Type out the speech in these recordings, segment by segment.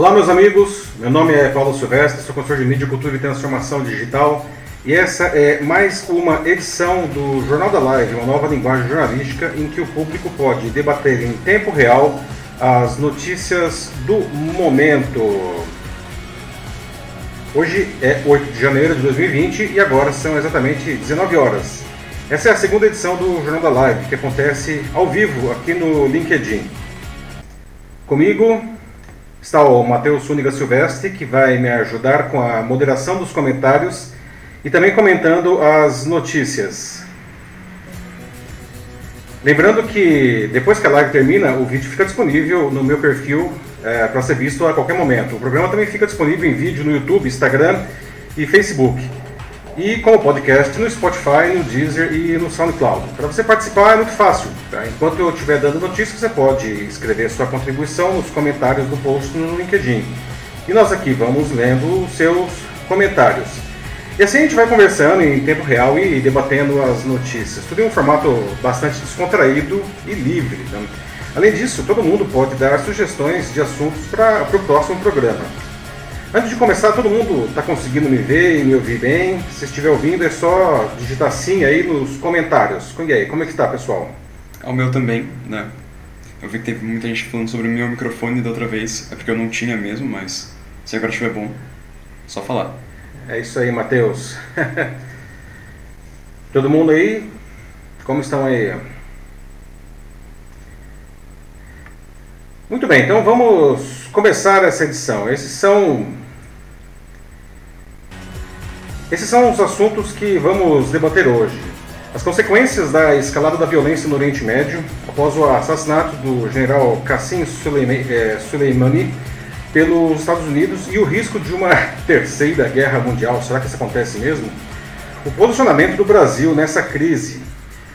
Olá, meus amigos. Meu nome é Paulo Silvestre, sou consultor de mídia, cultura e transformação digital. E essa é mais uma edição do Jornal da Live, uma nova linguagem jornalística em que o público pode debater em tempo real as notícias do momento. Hoje é 8 de janeiro de 2020 e agora são exatamente 19 horas. Essa é a segunda edição do Jornal da Live, que acontece ao vivo aqui no LinkedIn. Comigo está o Matheus Súniga Silvestre, que vai me ajudar com a moderação dos comentários e também comentando as notícias. Lembrando que depois que a live termina, o vídeo fica disponível no meu perfil é, para ser visto a qualquer momento. O programa também fica disponível em vídeo no YouTube, Instagram e Facebook. E como podcast no Spotify, no Deezer e no SoundCloud. Para você participar é muito fácil. Tá? Enquanto eu estiver dando notícias, você pode escrever sua contribuição nos comentários do post no LinkedIn. E nós aqui vamos lendo os seus comentários. E assim a gente vai conversando em tempo real e debatendo as notícias. Tudo em um formato bastante descontraído e livre. Né? Além disso, todo mundo pode dar sugestões de assuntos para o próximo programa. Antes de começar, todo mundo está conseguindo me ver e me ouvir bem? Se estiver ouvindo, é só digitar sim aí nos comentários. E aí, como é que está, pessoal? Ao meu também, né? Eu vi que teve muita gente falando sobre o meu microfone da outra vez. É porque eu não tinha mesmo, mas se agora estiver bom, só falar. É isso aí, Matheus. Todo mundo aí? Como estão aí? Muito bem, então vamos começar essa edição. Esses são esses são os assuntos que vamos debater hoje. As consequências da escalada da violência no Oriente Médio após o assassinato do general Qassim Soleimani pelos Estados Unidos e o risco de uma terceira guerra mundial. Será que isso acontece mesmo? O posicionamento do Brasil nessa crise.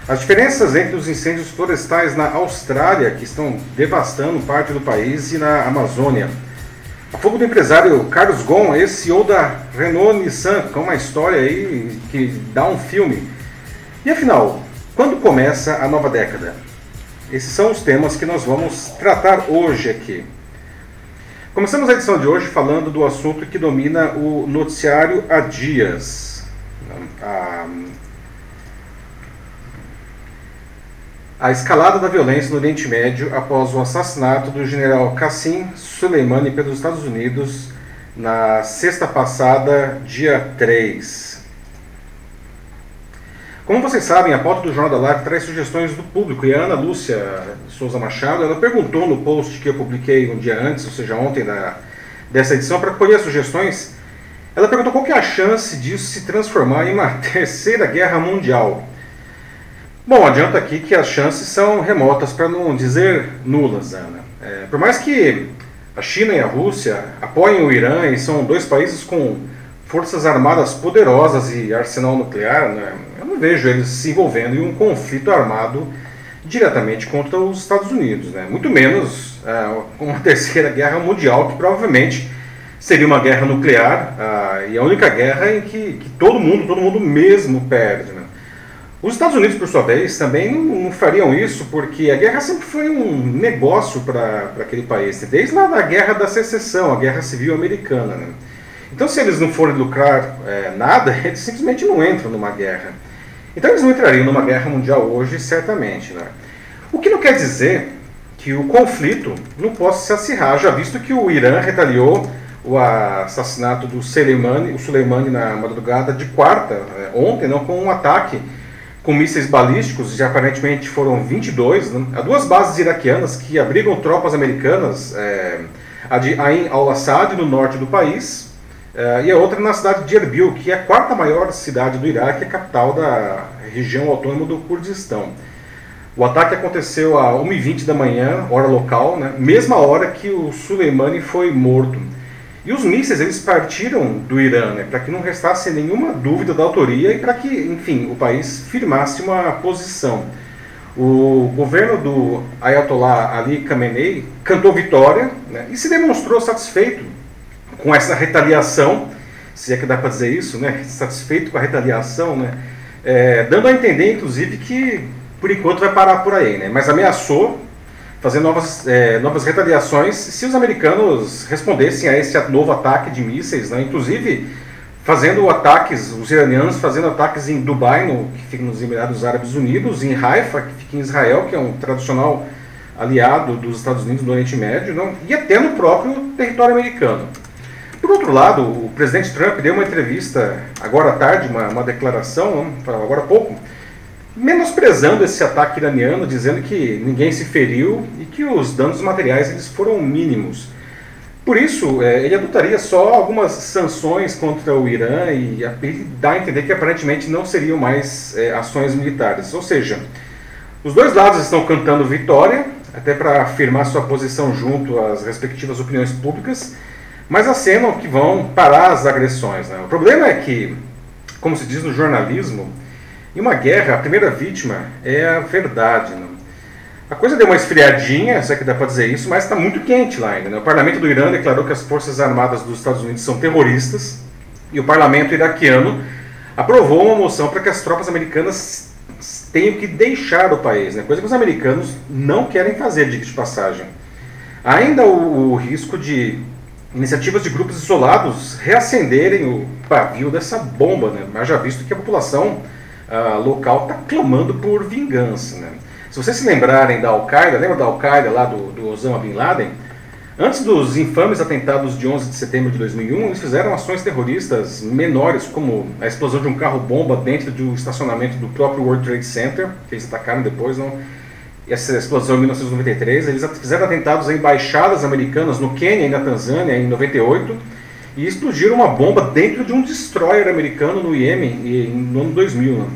As diferenças entre os incêndios florestais na Austrália, que estão devastando parte do país, e na Amazônia. A fogo do empresário Carlos Gon, esse CEO da Renault Nissan, com uma história aí que dá um filme. E afinal, quando começa a nova década? Esses são os temas que nós vamos tratar hoje aqui. Começamos a edição de hoje falando do assunto que domina o noticiário há dias. A, a escalada da violência no Oriente Médio após o assassinato do general Qassim Soleimani pelos Estados Unidos na sexta passada, dia 3. Como vocês sabem, a pauta do Jornal da Live traz sugestões do público e a Ana Lúcia Souza Machado, ela perguntou no post que eu publiquei um dia antes, ou seja, ontem da, dessa edição, para colher sugestões, ela perguntou qual que é a chance disso se transformar em uma terceira guerra mundial. Bom, adianta aqui que as chances são remotas, para não dizer nulas, Ana. É, por mais que a China e a Rússia apoiem o Irã e são dois países com forças armadas poderosas e arsenal nuclear, né, eu não vejo eles se envolvendo em um conflito armado diretamente contra os Estados Unidos, né? muito menos uh, uma terceira guerra mundial, que provavelmente seria uma guerra nuclear uh, e a única guerra em que, que, todo mundo, todo mundo mesmo perde. Né? Os Estados Unidos, por sua vez, também não, não, fariam isso, porque a guerra sempre foi um negócio para aquele país, desde lá da Guerra da Secessão, a Guerra Civil Americana. Né? Então, se eles não forem lucrar é, nada, eles simplesmente não entram numa guerra. Então, eles não entrariam numa guerra mundial hoje, certamente. Né? O que não quer dizer que o conflito não possa se acirrar, já visto que o Irã retaliou o assassinato do Soleimani, o Soleimani na madrugada de quarta, é, ontem, não, com um ataque com mísseis balísticos, já aparentemente foram 22, né, a duas bases iraquianas que abrigam tropas americanas, é, a de Ain al-Assad, no norte do país, Uh, e a outra na cidade de Erbil, que é a quarta maior cidade do Iraque, a capital da região autônoma do Kurdistão. O ataque aconteceu a 1h20 da manhã, hora local, né, mesma hora que o Soleimani foi morto. E os mísseis eles partiram do Irã, né, para que não restasse nenhuma dúvida da autoria e para que, enfim, o país firmasse uma posição. O governo do Ayatollah Ali Khamenei cantou vitória né, e se demonstrou satisfeito com essa retaliação, se é que dá para dizer isso, né, satisfeito com a retaliação, né, é, dando a entender, inclusive, que por enquanto vai parar por aí, né, mas ameaçou fazer novas, é, novas retaliações se os americanos respondessem a esse novo ataque de mísseis, né? inclusive fazendo ataques, os iranianos fazendo ataques em Dubai, no, que fica nos Emirados Árabes Unidos, em Haifa, que fica em Israel, que é um tradicional aliado dos Estados Unidos do Oriente Médio, não? e até no próprio território americano. Por outro lado, o presidente Trump deu uma entrevista agora à tarde, uma, uma declaração, agora há pouco, menosprezando esse ataque iraniano, dizendo que ninguém se feriu e que os danos materiais eles foram mínimos. Por isso, é, ele adotaria só algumas sanções contra o Irã e, dá a entender que aparentemente não seriam mais é, ações militares. Ou seja, os dois lados estão cantando vitória, até para afirmar sua posição junto às respectivas opiniões públicas, mas acenam que vão parar as agressões. Né? O problema é que, como se diz no jornalismo, em uma guerra, a primeira vítima é a verdade. Né? A coisa deu uma esfriadinha, se é que dá para dizer isso, mas está muito quente lá ainda. Né? O parlamento do Irã declarou que as forças armadas dos Estados Unidos são terroristas e o parlamento iraquiano aprovou uma moção para que as tropas americanas tenham que deixar o país, né? coisa que os americanos não querem fazer, de passagem. Ainda o, o risco de iniciativas de grupos isolados reacenderem o pavio dessa bomba, né? mas já visto que a população uh, local está clamando por vingança. Né? Se vocês se lembrarem da Al-Qaeda, lembra da Al-Qaeda lá do, do Osama Bin Laden? Antes dos infames atentados de 11 de setembro de 2001, eles fizeram ações terroristas menores, como a explosão de um carro-bomba dentro do estacionamento do próprio World Trade Center, que eles atacaram depois, não? essa explosão em 1993. Eles fizeram atentados em embaixadas americanas no Quênia e na Tanzânia em 98 e explodiram uma bomba dentro de um destroyer americano no Iêmen no ano 2000.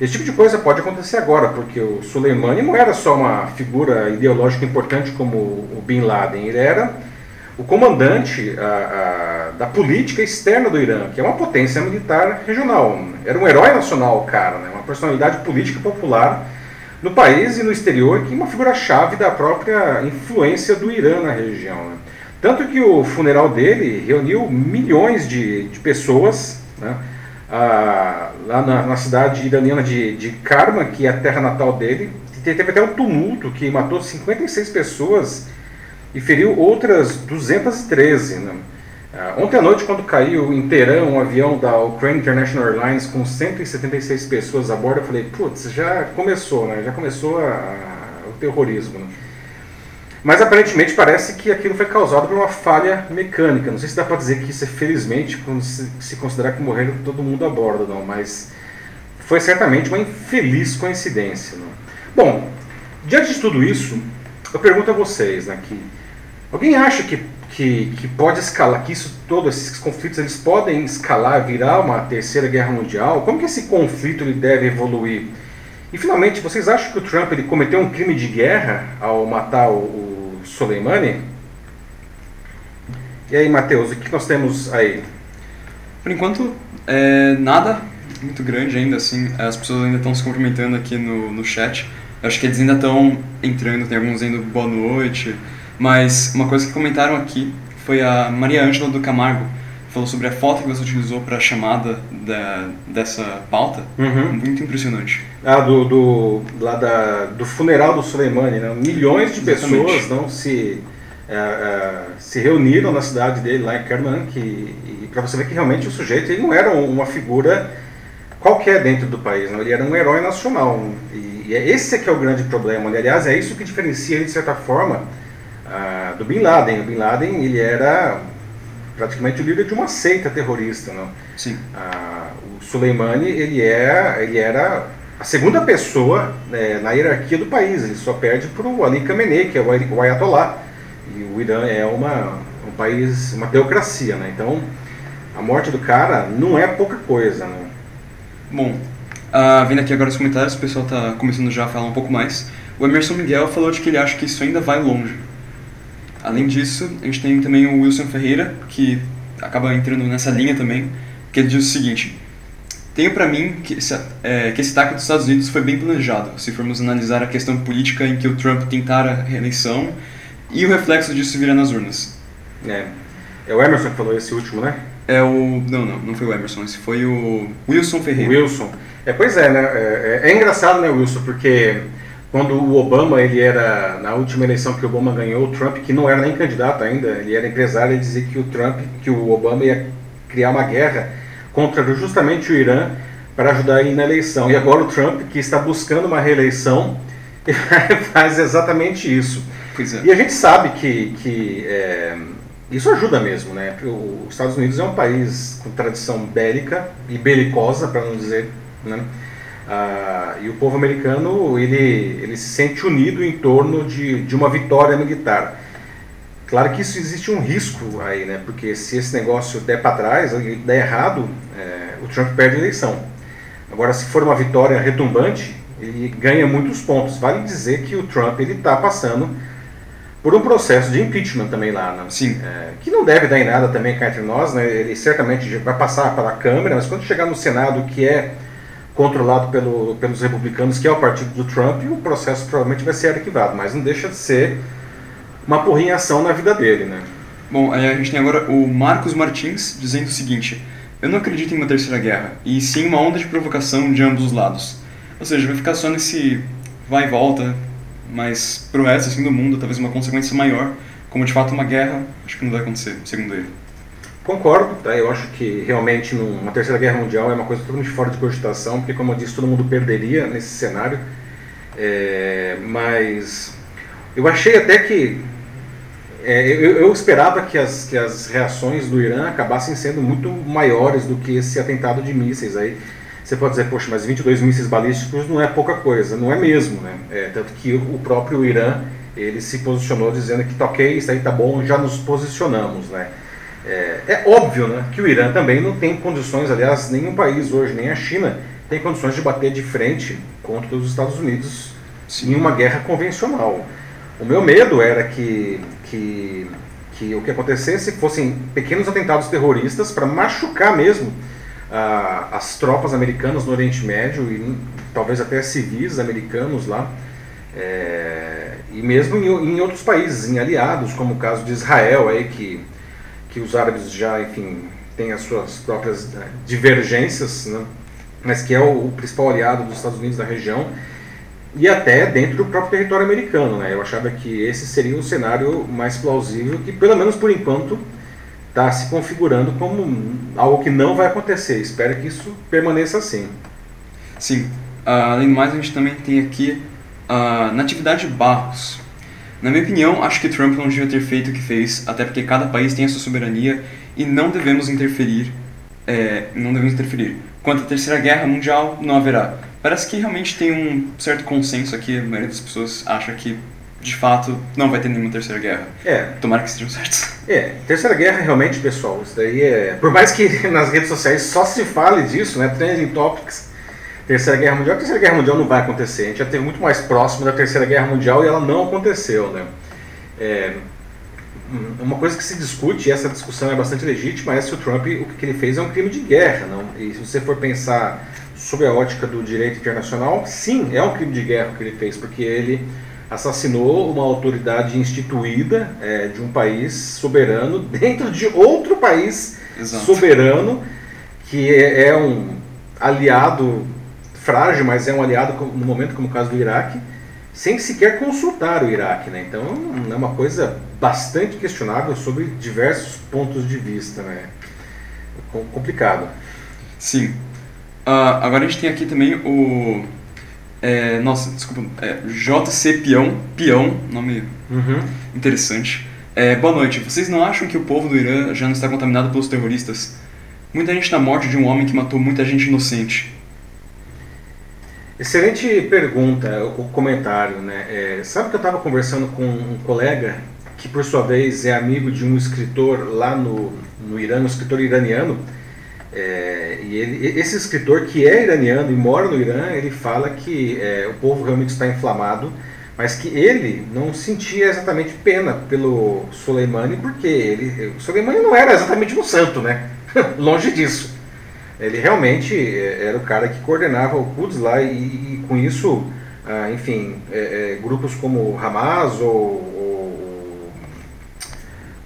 Esse tipo de coisa pode acontecer agora, porque o Soleimani não era só uma figura ideológica importante como o Bin Laden, ele era o comandante a, a, da política externa do Irã, que é uma potência militar regional. Era um herói nacional, cara, né? uma personalidade política popular no país e no exterior, que é uma figura-chave da própria influência do Irã na região. Né? Tanto que o funeral dele reuniu milhões de, de pessoas né, ah, lá na, na, cidade iraniana de, de Karma, que é a terra natal dele. Teve até um tumulto que matou 56 pessoas e feriu outras 213. Né? Ah, ontem à noite, quando caiu em Teherã um avião da Ukraine International Airlines com 176 pessoas a bordo, eu falei, putz, já começou, né? já começou a, a, o terrorismo. Né? Mas aparentemente parece que aquilo foi causado por uma falha mecânica. Não sei se dá para dizer que isso é felizmente, quando se, considerar que morreram todo mundo a bordo, não, mas foi certamente uma infeliz coincidência. Não. Bom, diante de tudo isso, eu pergunto a vocês, né, que alguém acha que, que, que pode escalar, que isso, todos esses conflitos, eles podem escalar, virar uma terceira guerra mundial? Como que esse conflito ele deve evoluir? E finalmente, vocês acham que o Trump ele cometeu um crime de guerra ao matar o Soleimani? E aí, Matheus, o que nós temos aí? Por enquanto, é, nada muito grande ainda, assim. As pessoas ainda estão se cumprimentando aqui no, no chat. Eu acho que eles ainda estão entrando, tem alguns dizendo boa noite. Mas uma coisa que comentaram aqui foi a Maria Ângela do Camargo falou sobre a foto que você utilizou para a chamada da, dessa pauta. Uhum. Muito impressionante. Ah, do, do, lá da, do funeral do Soleimani, né? Milhões de Exatamente. pessoas não se, é, é, se reuniram na cidade dele, lá em Kerman, que, para você ver que realmente o sujeito ele não era uma figura qualquer dentro do país, não? ele era um herói nacional. E, e é esse é que é o grande problema. Aliás, é isso que diferencia ele, de certa forma, ah, do Bin Laden. O Bin Laden ele era praticamente o líder de uma seita terrorista. Não? Sim. Ah, o Soleimani ele, é, ele era a segunda pessoa né, na hierarquia do país. Ele só perde para o Ali Khamenei, que é o Ayatollah. E o Irã é uma, um país, uma teocracia. Né? Então, a morte do cara não é pouca coisa. Né? Bom, uh, vendo aqui agora os comentários, o pessoal está começando já a falar um pouco mais. O Emerson Miguel falou de que ele acha que isso ainda vai longe. Além disso, a gente tem também o Wilson Ferreira, que acaba entrando nessa linha também, que ele diz o seguinte: Tenho para mim que esse, é, que esse ataque dos Estados Unidos foi bem planejado, se formos analisar a questão política em que o Trump tentara a reeleição e o reflexo disso virá nas urnas. É. É o Emerson que falou esse último, né? É o. Não, não, não foi o Emerson, esse foi o Wilson Ferreira. Wilson. É, pois é, né? É, é, é engraçado, né, Wilson, porque quando o Obama, ele era, na última eleição que o Obama ganhou, o Trump, que não era nem candidato ainda, ele era empresário, ele dizia que o Trump, que o Obama ia criar uma guerra contra justamente o Irã para ajudar ele na eleição. E agora o Trump, que está buscando uma reeleição, faz exatamente isso. É. E a gente sabe que, que é, isso ajuda mesmo, né? Os Estados Unidos é um país com tradição bélica e belicosa, para não dizer, né? Ah, e o povo americano ele, ele se sente unido em torno de, de uma vitória militar. Claro que isso existe um risco aí, né? Porque se esse negócio der para trás, der errado, é, o Trump perde a eleição. Agora, se for uma vitória retumbante, ele ganha muitos pontos. Vale dizer que o Trump ele está passando por um processo de impeachment também lá, né? Sim. É, que não deve dar em nada também cá entre nós, né? Ele certamente vai passar pela Câmara, mas quando chegar no Senado, que é controlado pelo, pelos republicanos, que é o partido do Trump, o processo provavelmente vai ser arquivado, mas não deixa de ser uma porrinhação na vida dele, né? Bom, a gente tem agora o Marcos Martins dizendo o seguinte: Eu não acredito em uma terceira guerra, e sim uma onda de provocação de ambos os lados. Ou seja, vai ficar só nesse vai e volta, mas pro resto assim, do mundo, talvez uma consequência maior, como de fato uma guerra, acho que não vai acontecer, segundo ele. Concordo, tá? eu acho que realmente uma terceira guerra mundial é uma coisa totalmente fora de cogitação, porque como eu disse, todo mundo perderia nesse cenário. É, mas eu achei até que. É, eu, eu, esperava que as, que as reações do Irã acabassem sendo muito maiores do que esse atentado de mísseis aí. Você pode dizer, poxa, mas 22 mísseis balísticos não é pouca coisa. Não é mesmo, né? É, tanto que o próprio Irã, ele se posicionou dizendo que tá ok, isso aí tá bom, já nos posicionamos, né? É, é, óbvio né, que o Irã também não tem condições, aliás, nenhum país hoje, nem a China, tem condições de bater de frente contra os Estados Unidos Sim. em uma guerra convencional. O meu medo era que, que, que o que acontecesse fossem pequenos atentados terroristas para machucar mesmo ah, as tropas americanas no Oriente Médio e talvez até civis americanos lá. É, e mesmo em, em outros países, em aliados, como o caso de Israel, aí, que que os árabes já, enfim, têm as suas próprias né, divergências, né, mas que é o, o, principal aliado dos Estados Unidos na região, e até dentro do próprio território americano. Né? Eu achava que esse seria o cenário mais plausível, que pelo menos por enquanto está se configurando como algo que não vai acontecer. Espero que isso permaneça assim. Sim. Uh, além do mais, a gente também tem aqui a uh, Natividade Barros. Na minha opinião, acho que Trump não devia ter feito o que fez, até porque cada país tem a sua soberania e não devemos interferir. É, não devemos interferir. Quanto à Terceira Guerra Mundial, não haverá. Parece que realmente tem um certo consenso aqui, a maioria das pessoas acha que de fato não vai ter nenhuma terceira guerra. É. Tomara que estejam certos. É, terceira guerra realmente, pessoal, isso daí é. Por mais que nas redes sociais só se fale disso, né? Trending topics, Terceira Guerra Mundial. A Terceira Guerra Mundial não vai acontecer. A gente já esteve muito mais próximo da Terceira Guerra Mundial e ela não aconteceu, né? É, uma coisa que se discute, e essa discussão é bastante legítima, é se o Trump, o que ele fez é um crime de guerra. Não? E se você for pensar sob a ótica do direito internacional, sim, é um crime de guerra o que ele fez, porque ele assassinou uma autoridade instituída é, de um país soberano dentro de outro país Exato. soberano que é, é um aliado frágil, mas é um aliado no momento como o caso do Iraque, sem sequer consultar o Iraque, né? Então é uma coisa bastante questionável sobre diversos pontos de vista, né? Complicado. Sim. Uh, agora a gente tem aqui também o é, nossa, desculpa, é, JC Peão, Peão, nome uhum. interessante. É, boa noite. Vocês não acham que o povo do Irã já não está contaminado pelos terroristas? Muita gente na morte de um homem que matou muita gente inocente. Excelente pergunta, o comentário, né? É, sabe que eu estava conversando com um colega que, por sua vez, é amigo de um escritor lá no, no Irã, um escritor iraniano. É, e ele, esse escritor, que é iraniano e mora no Irã, ele fala que é, o povo realmente está inflamado, mas que ele não sentia exatamente pena pelo Soleimani, porque ele, o Soleimani não era exatamente um santo, né? Longe disso. Ele realmente é, era o cara que coordenava o Quds lá e, e com isso, ah, enfim, é, é, grupos como Hamas ou,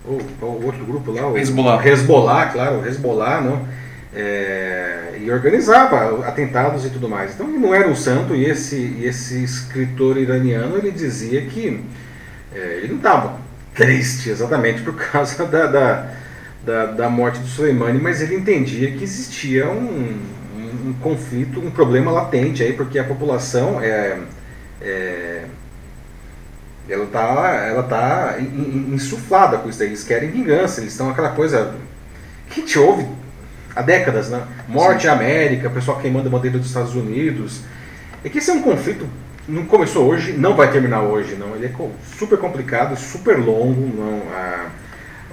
o outro grupo lá, o Hezbollah, Hezbollah claro, o Hezbollah, não, é, e organizava atentados e tudo mais. Então ele não era um santo e esse, esse escritor iraniano ele dizia que é, ele não estava triste exatamente por causa da, da, da, da, morte do Soleimani, mas ele entendia que existia um, um, um conflito, um problema latente aí, porque a população é, é ela está ela tá insuflada com isso daí. Eles querem vingança, eles estão aquela coisa que te ouve há décadas, né? Morte Sim. à América, pessoal queimando a bandeira dos Estados Unidos. É que esse é um conflito, não começou hoje, não vai terminar hoje, não. Ele é super complicado, super longo, não. A, a,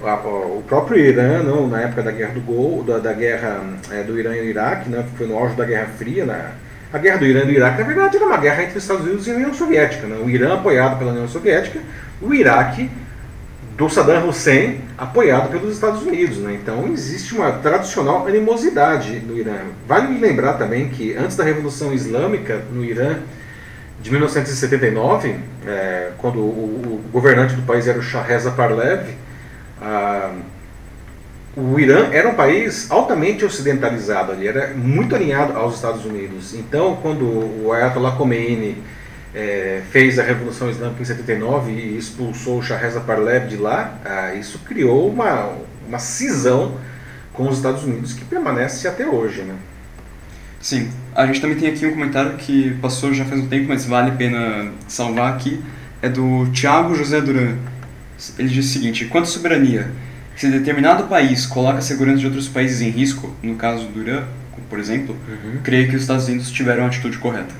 o próprio Irã, não, na época da guerra do Gol, da, da guerra é, do Irã e do Iraque, né, foi no auge da Guerra Fria, né, a guerra do Irã e do Iraque, na verdade, era uma guerra entre os Estados Unidos e a União Soviética. Né? O Irã apoiado pela União Soviética, o Iraque do Saddam Hussein apoiado pelos Estados Unidos. Né? Então existe uma tradicional animosidade no Irã. Vale lembrar também que antes da Revolução Islâmica no Irã, de 1979, é, quando o, o, governante do país era o Shah Reza Parlev, ah, o Irã era um país altamente ocidentalizado, ele era muito alinhado aos Estados Unidos. Então, quando o Ayatollah Khomeini é, fez a Revolução Islâmica em 79 e expulsou o Shah Reza Parlev de lá, ah, isso criou uma, uma cisão com os Estados Unidos que permanece até hoje. Né? Sim, a gente também tem aqui um comentário que passou já faz um tempo, mas vale a pena salvar aqui, é do Tiago José Duran. Ele diz o seguinte, quanto à soberania, se determinado país coloca a segurança de outros países em risco, no caso do Irã, por exemplo, uhum. creio que os Estados Unidos tiveram a atitude correta.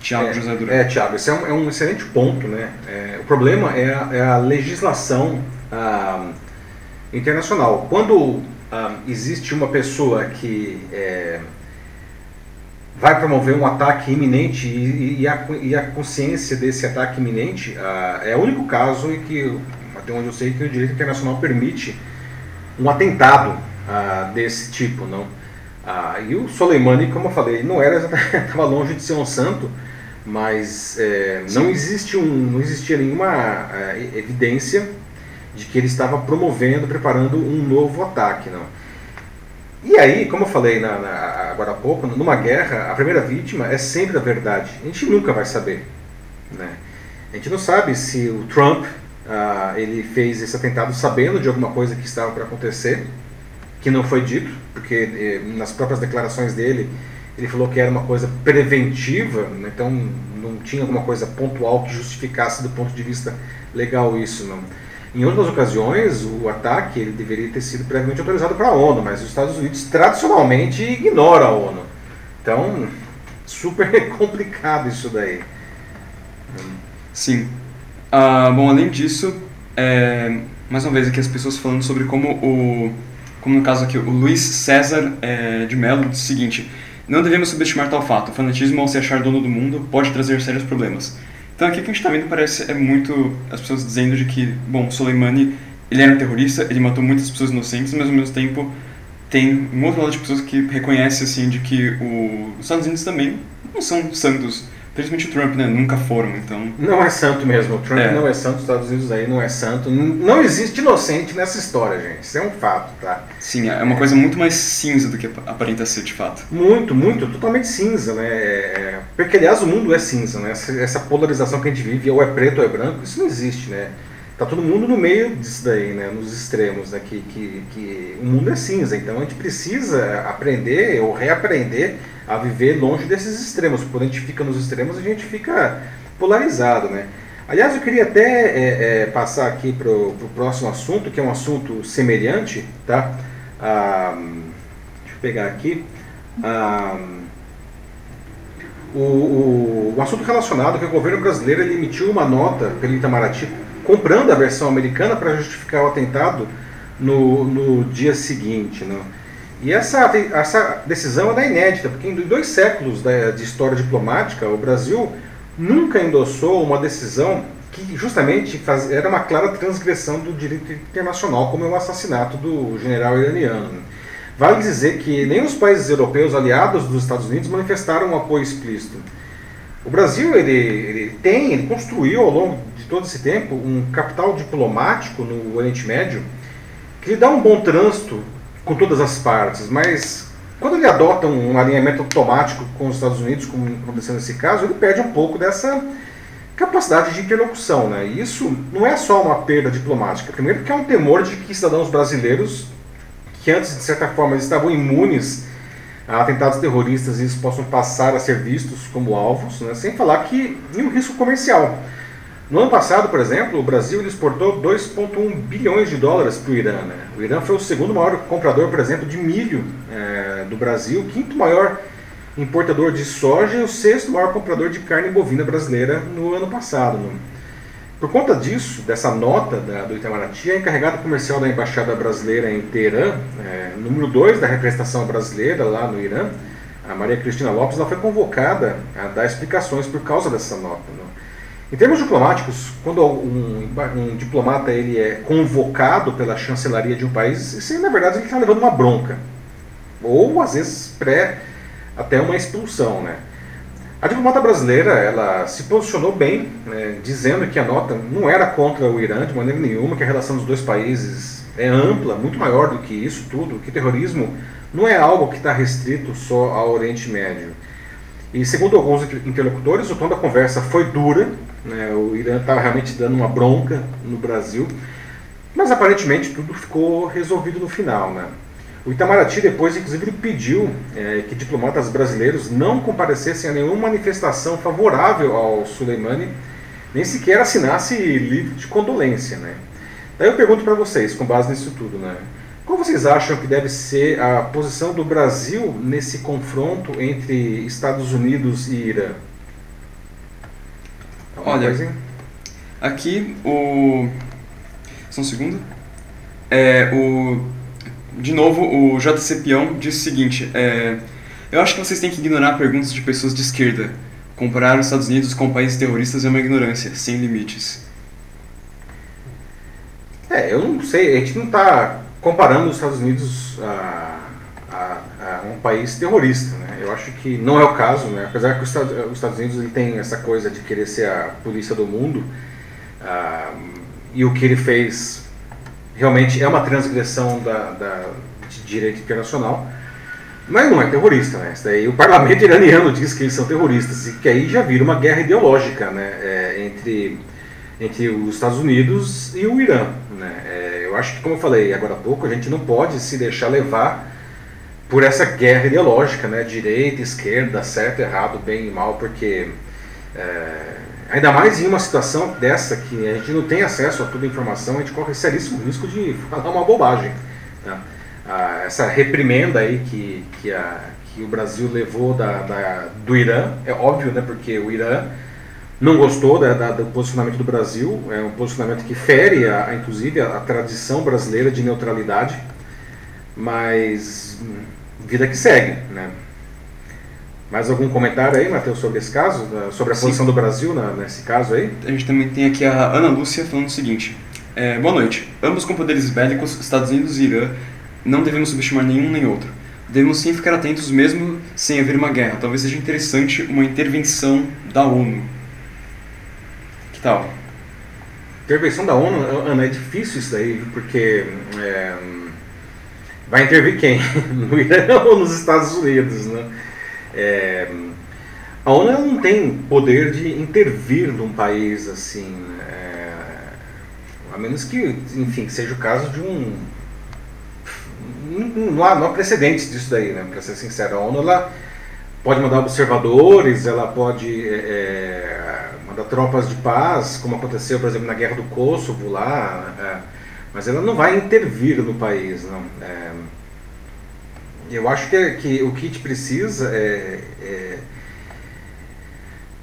Tiago é, José Duran. É, Tiago, esse é um, é um excelente ponto. Né? É, o problema é a, é a legislação ah, internacional. Quando ah, existe uma pessoa que é, vai promover um ataque iminente e, e, a, e, a, consciência desse ataque iminente, ah, é o único caso em que até onde eu sei que o direito internacional permite um atentado ah, desse tipo, não? Ah, e o Soleimani, como eu falei, não era estava longe de ser um santo, mas é, não existe um, não existia nenhuma é, evidência de que ele estava promovendo, preparando um novo ataque, não? E aí, como eu falei na, na, agora há pouco, numa guerra, a primeira vítima é sempre a verdade. A gente nunca vai saber, né? A gente não sabe se o Trump Uh, ele fez esse atentado sabendo de alguma coisa que estava para acontecer, que não foi dito, porque eh, nas próprias declarações dele ele falou que era uma coisa preventiva, né, então não tinha alguma coisa pontual que justificasse do ponto de vista legal isso. Não. Em outras ocasiões, o ataque ele deveria ter sido previamente autorizado para a ONU, mas os Estados Unidos tradicionalmente ignoram a ONU. Então, super complicado isso daí. Sim. Ah, bom, além disso, é, mais uma vez aqui as pessoas falando sobre como o, como no caso aqui, o Luiz César é, de Mello diz o seguinte, não devemos subestimar tal fato, o fanatismo ao se achar dono do mundo pode trazer sérios problemas. Então aqui o que a gente está vendo parece é muito as pessoas dizendo de que, bom, Soleimani, ele era um terrorista, ele matou muitas pessoas inocentes, mas ao mesmo tempo tem um outro lado de pessoas que reconhece assim de que o, os Estados Unidos também não são santos Principalmente o Trump, né? Nunca foram, então. Não é santo mesmo. O Trump é. não é santo, os Estados Unidos aí não é santo. Não existe inocente nessa história, gente. Isso é um fato, tá? Sim, é uma coisa muito mais cinza do que aparenta ser de fato. Muito, muito, totalmente cinza, né? É, é, porque, aliás, o mundo é cinza, né? Essa, essa polarização que a gente vive, ou é preto ou é branco, isso não existe, né? Tá todo mundo no meio disso daí, né? Nos extremos, né? Que, que, que o mundo é cinza. Então a gente precisa aprender ou reaprender a viver longe desses extremos. Quando a gente fica nos extremos, a gente fica polarizado, né? Aliás, eu queria até é, é, passar aqui para o próximo assunto, que é um assunto semelhante, tá? Ah, deixa eu pegar aqui. Ah, o, o, o, assunto relacionado que o governo brasileiro emitiu uma nota pelo Itamaraty comprando a versão americana para justificar o atentado no, no dia seguinte. Né? E essa, essa decisão é inédita, porque em dois séculos de história diplomática, o Brasil nunca endossou uma decisão que justamente faz, era uma clara transgressão do direito internacional, como é o assassinato do general iraniano. Vale dizer que nem os países europeus aliados dos Estados Unidos manifestaram um apoio explícito. O Brasil ele, ele tem, ele construiu ao longo de todo esse tempo um capital diplomático no Oriente Médio que lhe dá um bom trânsito com todas as partes, mas quando ele adota um, alinhamento automático com os Estados Unidos, como aconteceu nesse caso, ele perde um pouco dessa capacidade de interlocução. Né? E isso não é só uma perda diplomática. Primeiro, porque é um temor de que cidadãos brasileiros, que antes, de certa forma, estavam imunes a atentados terroristas, eles possam passar a ser vistos como alvos, né? sem falar que nenhum risco comercial. No ano passado, por exemplo, o Brasil exportou 2,1 bilhões de dólares para o Irã. Né? O Irã foi o segundo maior comprador, por exemplo, de milho é, do Brasil, quinto maior importador de soja e o sexto maior comprador de carne bovina brasileira no ano passado. Né? Por conta disso, dessa nota da, do Itamaraty, a encarregada comercial da Embaixada Brasileira em Teherã, é, número 2 da representação brasileira lá no Irã, a Maria Cristina Lopes, ela foi convocada a dar explicações por causa dessa nota. Né? Em termos diplomáticos, quando um, um, diplomata ele é convocado pela chancelaria de um país, isso na verdade ele está levando uma bronca. Ou às vezes pré até uma expulsão. Né? A diplomata brasileira ela se posicionou bem, né, dizendo que a nota não era contra o Irã de maneira nenhuma, que a relação dos dois países é ampla, muito maior do que isso tudo, que terrorismo não é algo que está restrito só ao Oriente Médio. E segundo alguns interlocutores, o tom da conversa foi dura, né? O Irã estava realmente dando uma bronca no Brasil, mas aparentemente tudo ficou resolvido no final. Né? O Itamaraty depois, inclusive, pediu é, que diplomatas brasileiros não comparecessem a nenhuma manifestação favorável ao Soleimani, nem sequer assinasse livro de condolência. Né? Daí eu pergunto para vocês, com base nisso tudo, né? Qual vocês acham que deve ser a posição do Brasil nesse confronto entre Estados Unidos e Irã? Olha, aqui o. Só um segundo. É, o, de novo, o JC Peão disse o seguinte: é, Eu acho que vocês têm que ignorar perguntas de pessoas de esquerda. Comparar os Estados Unidos com países terroristas é uma ignorância, sem limites. É, eu não sei, a gente não está comparando os Estados Unidos a, a, a, um país terrorista, né? Eu acho que não é o caso, né? apesar que os Estados Unidos ele tem essa coisa de querer ser a polícia do mundo, ah, e o que ele fez realmente é uma transgressão da, da, de direito internacional, mas não é terrorista. Né? Daí, o parlamento iraniano diz que eles são terroristas, e que aí já vira uma guerra ideológica né? É, entre, entre os Estados Unidos e o Irã. Né? É, acho que, como eu falei agora há pouco, a gente não pode se deixar levar por essa guerra ideológica, né? Direita, esquerda, certo, errado, bem e mal, porque é, ainda mais em uma situação dessa que a gente não tem acesso a toda a informação, a gente corre seríssimo risco de falar uma bobagem. Tá? Ah, essa reprimenda aí que, que, a, que o Brasil levou da, da, do Irã, é óbvio, né? Porque o Irã não gostou da, da, do posicionamento do Brasil, é um posicionamento que fere, a, inclusive, a, a tradição brasileira de neutralidade, mas vida que segue, né? Mais algum comentário aí, Matheus, sobre esse caso? Sobre a Sim. posição do Brasil na, nesse caso aí? A gente também tem aqui a Ana Lúcia falando o seguinte. É, boa noite. Ambos com poderes bélicos, Estados Unidos e Irã, não devemos subestimar nenhum nem outro. Devemos sim ficar atentos mesmo sem haver uma guerra. Talvez seja interessante uma intervenção da ONU. Que tal? Intervenção da ONU, Ana, é difícil isso daí, porque... É vai intervir quem? No Irã ou nos Estados Unidos, né? É, a ONU não tem poder de intervir num país assim, é, a menos que, enfim, seja o caso de um não há, não há precedentes disso daí, né? Para ser sincero, a ONU ela pode mandar observadores, ela pode é, é, mandar tropas de paz, como aconteceu, por exemplo, na guerra do Kosovo lá. É, mas ela não vai intervir no país, não. É, eu acho que, que o que a gente precisa é, é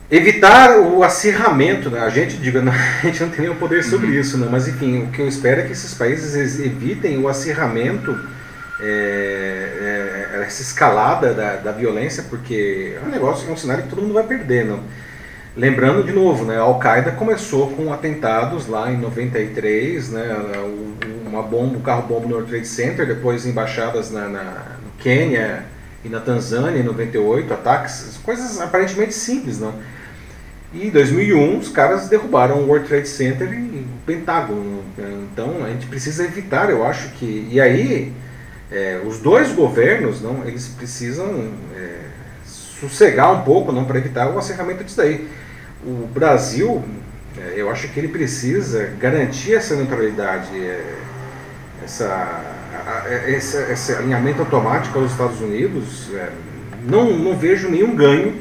evitar o acirramento, né? a gente diga, não, a gente não tem nenhum poder sobre uhum. isso, não, mas enfim, o que eu espero é que esses países evitem o acirramento, é, é, essa escalada da, da violência, porque é um negócio, é um cenário que todo mundo vai perder, não. Lembrando de novo, né, a Al-Qaeda começou com atentados lá em 93, né, uma bomba, um carro-bomba no World Trade Center, depois embaixadas na, na, no Quênia e na Tanzânia em 98, ataques, coisas aparentemente simples, não? E em 2001 os caras derrubaram o World Trade Center e o Pentágono. Né? Então a gente precisa evitar, eu acho que. E aí é, os dois governos, não, eles precisam é, sossegar um pouco, não, para evitar o acerramento disso daí. O Brasil, é, eu acho que ele precisa garantir essa neutralidade, é, essa, esse, esse, alinhamento automático aos Estados Unidos. Não, não vejo nenhum ganho,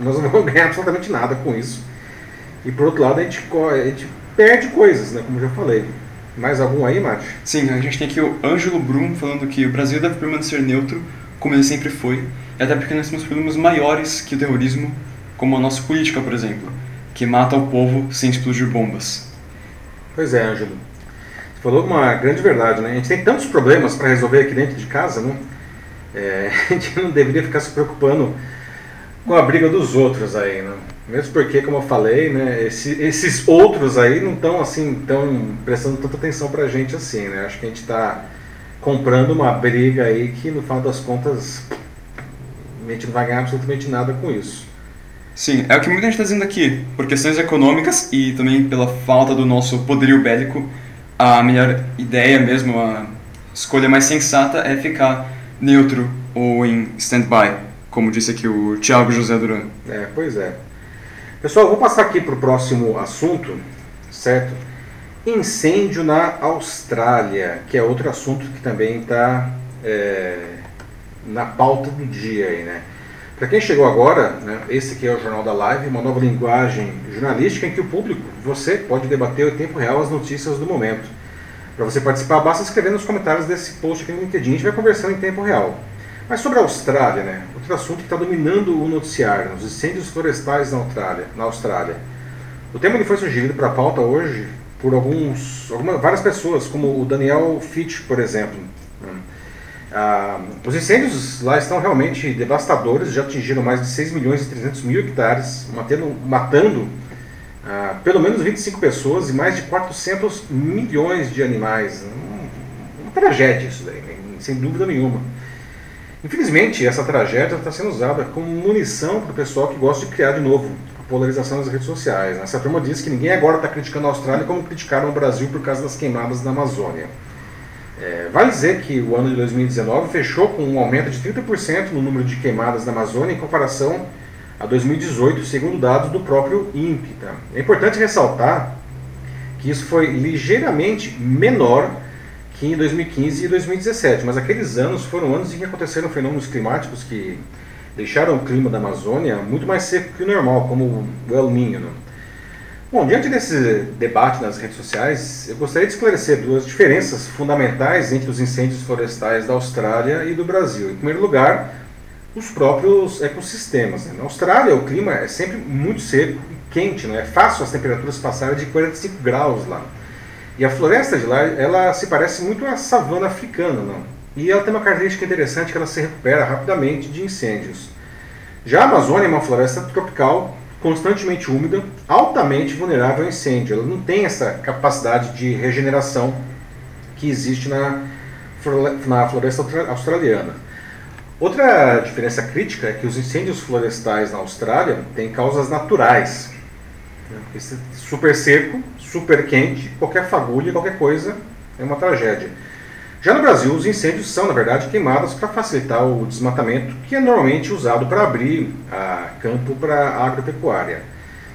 nós não vamos ganhar absolutamente nada com isso. E por outro lado, a gente, a gente perde coisas, né, como já falei. Mais algum aí, Mate? Sim, a gente tem aqui o Ângelo Brum falando que o Brasil deve permanecer neutro, como ele sempre foi, até porque nós temos problemas maiores que o terrorismo, como a nossa política, por exemplo, que mata o povo sem explodir bombas. Pois é, Ângelo. Você falou uma grande verdade, né? A gente tem tantos problemas para resolver aqui dentro de casa, né? É, a gente não deveria ficar se preocupando com a briga dos outros aí, né? Mesmo porque, como eu falei, né, esse, esses outros aí não estão assim, tão prestando tanta atenção pra gente assim, né? Acho que a gente está comprando uma briga aí que no final das contas a gente não vai ganhar absolutamente nada com isso. Sim, é o que muita gente está dizendo aqui. Por questões econômicas e também pela falta do nosso poderio bélico, a melhor ideia mesmo, a escolha mais sensata é ficar neutro ou em stand-by, como disse aqui o Thiago José Duran. É, pois é. Pessoal, vou passar aqui para o próximo assunto, certo? Incêndio na Austrália, que é outro assunto que também está é, na pauta do dia aí, né? Para quem chegou agora, né, esse aqui é o Jornal da Live, uma nova linguagem jornalística em que o público, você, pode debater em tempo real as notícias do momento. Para você participar, basta escrever nos comentários desse post aqui no LinkedIn, a gente vai conversando em tempo real. Mas sobre a Austrália, né? Outro assunto que está dominando o noticiário, os incêndios florestais na Austrália. Na Austrália. O tema ele foi sugerido para a pauta hoje por alguns, algumas, várias pessoas, como o Daniel Fitch, por exemplo. Ah, os incêndios lá estão realmente devastadores, já atingiram mais de 6 milhões e 300 mil hectares, matando, matando ah, pelo menos 25 pessoas e mais de 400 milhões de animais. uma tragédia isso daí, né? sem dúvida nenhuma. Infelizmente, essa tragédia está sendo usada como munição para o pessoal que gosta de criar de novo a polarização nas redes sociais. Essa turma diz que ninguém agora está criticando a Austrália como criticaram o Brasil por causa das queimadas na Amazônia. É, vale dizer que o ano de 2019 fechou com um aumento de 30% no número de queimadas na Amazônia em comparação a 2018, segundo dados do próprio INPE. Tá? É importante ressaltar que isso foi ligeiramente menor que em 2015 e 2017, mas aqueles anos foram anos em que aconteceram fenômenos climáticos que deixaram o clima da Amazônia muito mais seco que o normal, como o El Niño. Né? Bom, diante desse debate nas redes sociais, eu gostaria de esclarecer duas diferenças fundamentais entre os incêndios florestais da Austrália e do Brasil. Em primeiro lugar, os próprios ecossistemas. Né? Na Austrália, o clima é sempre muito seco e quente, não é fácil as temperaturas passarem de 45 graus lá. E a floresta de lá, ela se parece muito à savana africana, não? E ela tem uma característica interessante que ela se recupera rapidamente de incêndios. Já a Amazônia é uma floresta tropical constantemente úmida, altamente vulnerável a incêndio. Ela não tem essa capacidade de regeneração que existe na, na floresta australiana. Outra diferença crítica é que os incêndios florestais na Austrália têm causas naturais. Super seco, super quente, qualquer fagulha, qualquer coisa é uma tragédia. Já no Brasil, os incêndios são, na verdade, queimadas para facilitar o desmatamento, que é normalmente usado para abrir a campo para a agropecuária.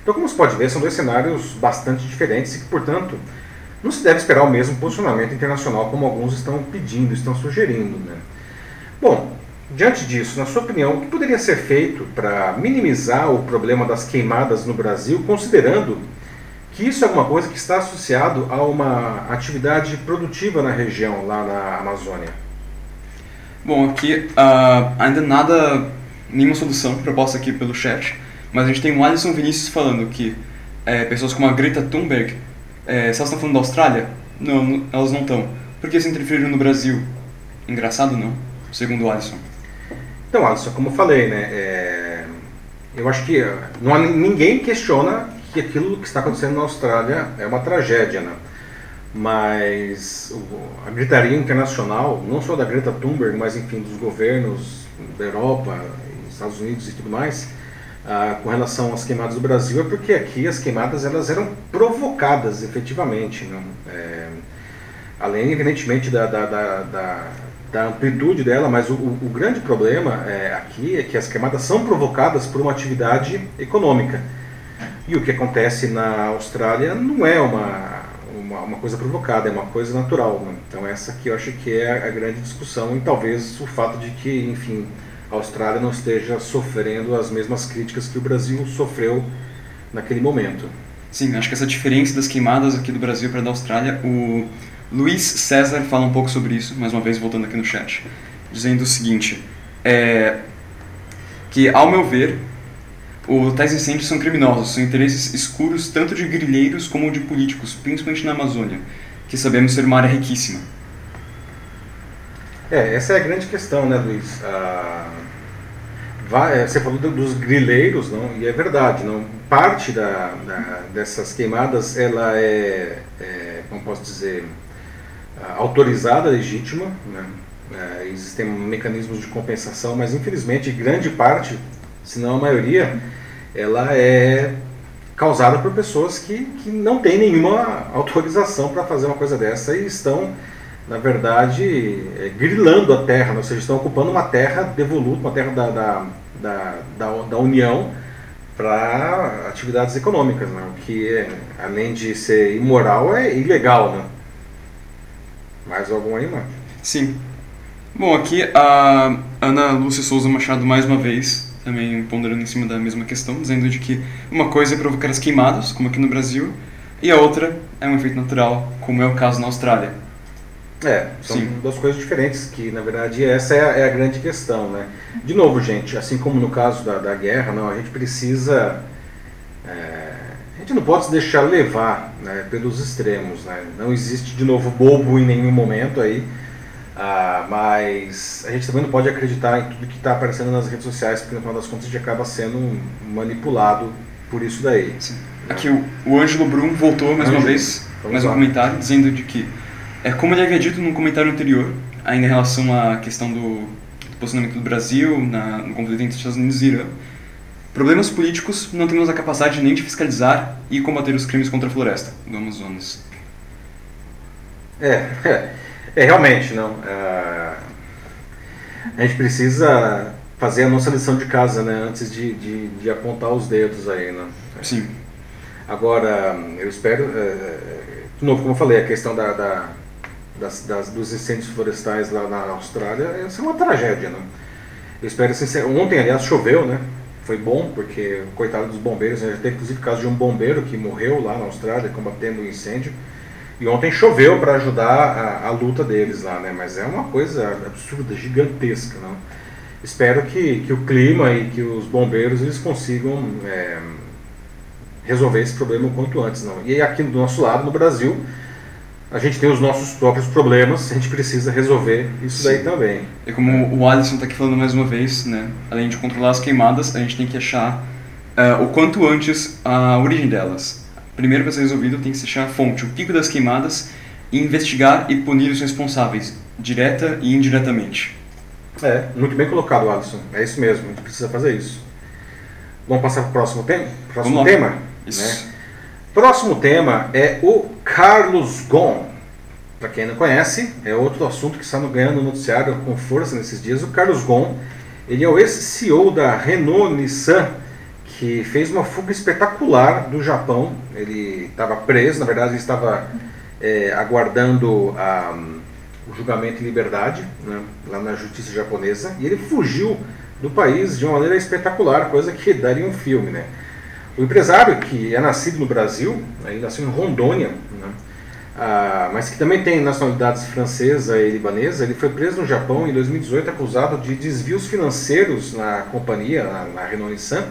Então, como se pode ver, são dois cenários bastante diferentes e que, portanto, não se deve esperar o mesmo posicionamento internacional como alguns estão pedindo, estão sugerindo. Né? Bom, diante disso, na sua opinião, o que poderia ser feito para minimizar o problema das queimadas no Brasil, considerando que isso é uma coisa que está associado a uma atividade produtiva na região, lá na Amazônia? Bom, aqui uh, ainda nada, nenhuma solução proposta aqui pelo chat, mas a gente tem o Alisson Vinícius falando que é, pessoas como a Greta Thunberg, é, se elas estão falando da Austrália, não, não elas não estão. Por que se interferiram no Brasil? Engraçado não, segundo o Alisson. Então, Alisson, como eu falei, né, é, eu acho que não há, ninguém questiona que aquilo que está acontecendo na Austrália é uma tragédia, né? Mas a gritaria internacional, não só da Greta Thunberg, mas enfim dos governos da Europa, Estados Unidos e tudo mais, ah, com relação às queimadas do Brasil, é porque aqui as queimadas elas eram provocadas efetivamente, né? É, além evidentemente da, da, da, da da amplitude dela, mas o, o, grande problema é, aqui é que as queimadas são provocadas por uma atividade econômica. E o que acontece na Austrália não é uma, uma, uma coisa provocada, é uma coisa natural. Né? Então essa aqui eu acho que é a grande discussão e talvez o fato de que, enfim, a Austrália não esteja sofrendo as mesmas críticas que o Brasil sofreu naquele momento. Sim, acho que essa diferença das queimadas aqui do Brasil para da Austrália, o Luiz César fala um pouco sobre isso, mais uma vez voltando aqui no chat, dizendo o seguinte, é, que ao meu ver, os tais incêndios são criminosos, são interesses escuros tanto de grileiros como de políticos, principalmente na Amazônia, que sabemos ser uma área riquíssima. É, essa é a grande questão, né, Luiz? Ah, é, você falou dos grileiros, não? E é verdade, não? Parte da, da dessas queimadas, ela é, é, como posso dizer, autorizada, legítima, né? É, existem mecanismos de compensação, mas infelizmente grande parte, se não a maioria, ela é causada por pessoas que, que não têm nenhuma autorização para fazer uma coisa dessa e estão, na verdade, é, grilando a terra, né? ou seja, estão ocupando uma terra devoluta, uma terra da, da, da, da, da União para atividades econômicas, né? o que, é, além de ser imoral, é ilegal. Né? Mais algum aí, mano? Sim. Bom, aqui a Ana Lúcia Souza Machado mais uma vez também ponderando em cima da mesma questão, dizendo de que uma coisa é provocar as queimadas, como aqui no Brasil, e a outra é um efeito natural, como é o caso na Austrália. É, são Sim. duas coisas diferentes, que na verdade essa é a, é a, grande questão, né? De novo, gente, assim como no caso da, da guerra, não, a gente precisa... É, a gente não pode se deixar levar né, pelos extremos, né? Não existe, de novo, bobo em nenhum momento aí, ah, mas a gente também não pode acreditar em tudo que está aparecendo nas redes sociais, porque no final das contas a gente acaba sendo manipulado por isso daí. Sim. Aqui o, o Ângelo Brum voltou mais Ângelo, uma vez, mais um comentário, dizendo de que, é, como ele havia dito no comentário anterior, ainda em relação à questão do, do posicionamento do Brasil na, no conflito entre Estados Unidos e Irã, problemas políticos não temos a capacidade nem de fiscalizar e combater os crimes contra a floresta do Amazonas. É, é. É, realmente, não. É, a gente precisa fazer a nossa lição de casa, né? Antes de, de, de apontar os dedos aí, né? Sim. Agora, eu espero... É, de novo, como eu falei, a questão da, da das, das, dos incêndios florestais lá na Austrália, essa é uma tragédia, né? Eu espero, assim, ontem, aliás, choveu, né? Foi bom, porque coitado dos bombeiros, né? já teve inclusive caso de um bombeiro que morreu lá na Austrália combatendo o um incêndio. E ontem choveu para ajudar a, a, luta deles lá, né? Mas é uma coisa absurda, gigantesca, não? Espero que, que o clima e que os bombeiros eles consigam é, resolver esse problema o quanto antes, não? E aqui do nosso lado, no Brasil, a gente tem os nossos próprios problemas, a gente precisa resolver isso Sim. daí também. E como o Alisson está aqui falando mais uma vez, né? Além de controlar as queimadas, a gente tem que achar uh, o quanto antes a origem delas primeiro para ser resolvido tem que se achar a fonte, o pico das queimadas, e investigar e punir os responsáveis, direta e indiretamente. É, muito bem colocado, Alisson. É isso mesmo, a gente precisa fazer isso. Vamos passar para o próximo, tema? próximo tema? Isso. Né? Próximo tema é o Carlos Gon. Para quem não conhece, é outro assunto que está ganhando noticiário com força nesses dias. O Carlos Gon, ele é o ex-CEO da Renault Nissan, que fez uma fuga espetacular do Japão. Ele estava preso, na verdade, ele estava é, aguardando a, o julgamento em liberdade, né, lá na justiça japonesa, e ele fugiu do país de uma maneira espetacular, coisa que daria um filme. Né? O empresário, que é nascido no Brasil, né, ele nasceu em Rondônia, né, ah, mas que também tem nacionalidades francesa e libanesa, ele foi preso no Japão em 2018 acusado de desvios financeiros na companhia, na, na Renault Nissan,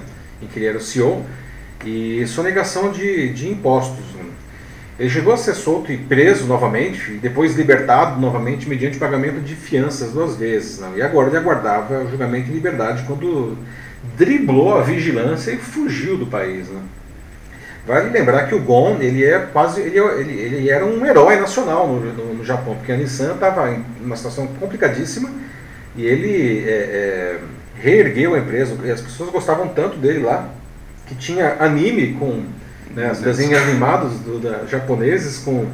em que ele era o CEO, e sonegação de, de impostos. Né? Ele chegou a ser solto e preso novamente, e depois libertado novamente mediante pagamento de fianças duas vezes. Né? E agora ele aguardava o julgamento em liberdade quando driblou a vigilância e fugiu do país. Né? Vale lembrar que o Gon ele é quase ele, ele, ele era um herói nacional no, no, no Japão, porque a Nissan estava em uma situação complicadíssima e ele é, é, reergueu a empresa. As pessoas gostavam tanto dele lá que tinha anime com né, desenhos animados do, da, japoneses com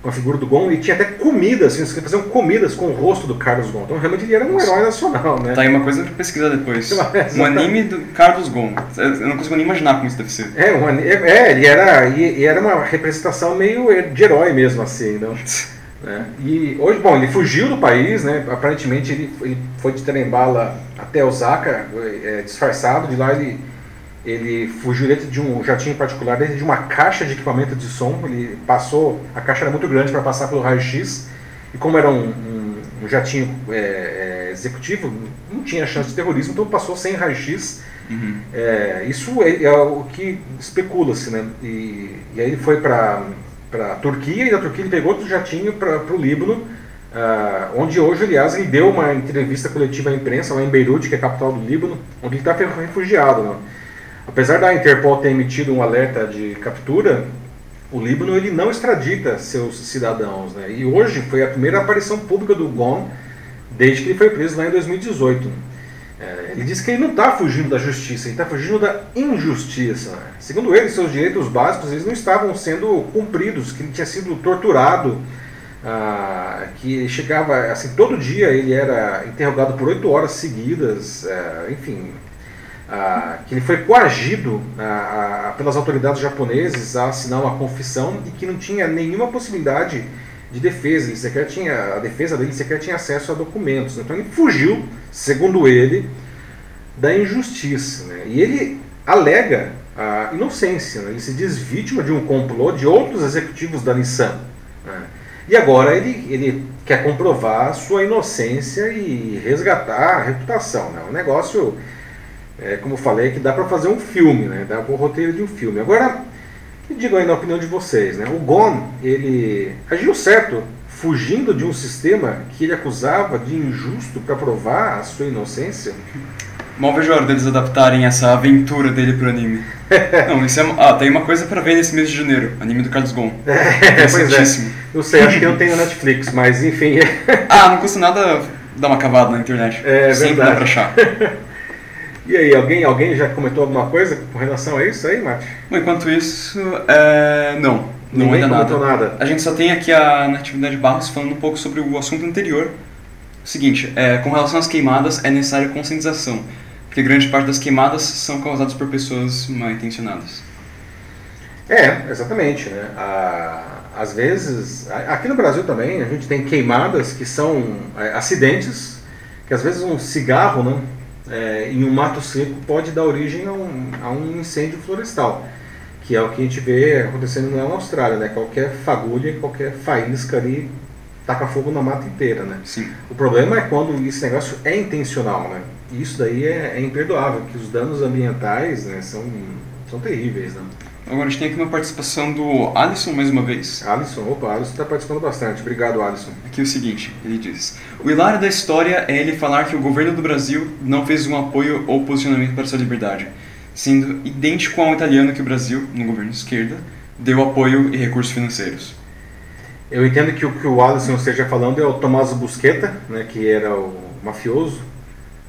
com a figura do Gon, e tinha até comidas, assim, você faziam comidas com o rosto do Carlos Gon. Então realmente ele era um herói nacional, né? Tá aí uma coisa pra pesquisar depois. um anime do Carlos Gon. Eu não consigo nem imaginar como isso deve ser. É, um, é ele era, e, e, era uma representação meio de herói mesmo, assim, não? Né? E hoje, bom, ele fugiu do país, né? Aparentemente ele, ele foi de Trembala até Osaka, é, disfarçado. De lá ele ele fugiu dentro de um jatinho particular, dentro de uma caixa de equipamento de som. Ele passou, a caixa era muito grande para passar pelo raio-x, e como era um, um, um jatinho é, é, executivo, não tinha chance de terrorismo, então passou sem raio-x. Uhum. É, isso é, é, o que especula-se, né? E, e, aí ele foi para a Turquia, e da Turquia ele pegou outro jatinho para o Líbano, Uh, onde hoje, aliás, ele deu uma entrevista coletiva à imprensa lá em Beirute, que é a capital do Líbano, onde ele está refugiado. Né? Apesar da Interpol ter emitido um alerta de captura, o Líbano ele não extradita seus cidadãos. Né? E hoje foi a primeira aparição pública do GON desde que ele foi preso lá em 2018. É, ele diz que ele não está fugindo da justiça, ele está fugindo da injustiça. Segundo ele, seus direitos básicos eles não estavam sendo cumpridos, que ele tinha sido torturado, ah, que chegava, assim, todo dia ele era interrogado por oito horas seguidas, é, enfim, ah, que ele foi coagido ah, ah, pelas autoridades japonesas a assinar uma confissão e que não tinha nenhuma possibilidade de defesa, ele sequer tinha, a defesa dele sequer tinha acesso a documentos. Então ele fugiu, segundo ele, da injustiça. Né? E ele alega a inocência, né? ele se diz vítima de um complô de outros executivos da Nissan. Né? E agora ele, ele quer comprovar sua inocência e resgatar a reputação. Né? Um negócio é, como eu falei, que dá para fazer um filme, né? dá para o roteiro de um filme. Agora, que digo aí na opinião de vocês, né? o Gon, ele agiu certo, fugindo de um sistema que ele acusava de injusto para provar a sua inocência? Mal vejo a hora deles adaptarem essa aventura dele pro anime. Não, isso é. Ah, tem uma coisa para ver nesse mês de janeiro: anime do Carlos Gon. É, pois é. Não sei, acho que tem no Netflix, mas enfim. ah, não custa nada dar uma cavada na internet. É, Sempre verdade. dá pra achar. E aí, alguém, alguém já comentou alguma coisa com relação a isso aí, Mate? Enquanto isso, é... não. Não Ninguém ainda comentou nada. nada. A gente só tem aqui a Natividade Barros falando um pouco sobre o assunto anterior. Seguinte, é, com relação às queimadas, é necessária conscientização, porque grande parte das queimadas são causadas por pessoas mal intencionadas. É, exatamente. Né? A, às vezes, aqui no Brasil também, a gente tem queimadas que são é, acidentes, que às vezes um cigarro né, é, em um mato seco pode dar origem a um, a um incêndio florestal, que é o que a gente vê acontecendo na Austrália. Né? Qualquer fagulha, qualquer faísca ali taca fogo na mata inteira. Né? Sim. O problema é quando esse negócio é intencional, né? Isso daí é, é imperdoável, que os danos ambientais né, são, são terríveis, né? Agora a gente tem aqui uma participação do Alisson mais uma vez. Alisson, opa, Alisson está participando bastante. Obrigado, Alisson. Aqui é o seguinte, ele diz: O hilário da história é ele falar que o governo do Brasil não fez um apoio ou posicionamento para sua liberdade, sendo idêntico ao italiano que o Brasil, no governo de esquerda, deu apoio e recursos financeiros. Eu entendo que o que o Alisson esteja falando é o Tommaso Busquetta, né, que era o mafioso.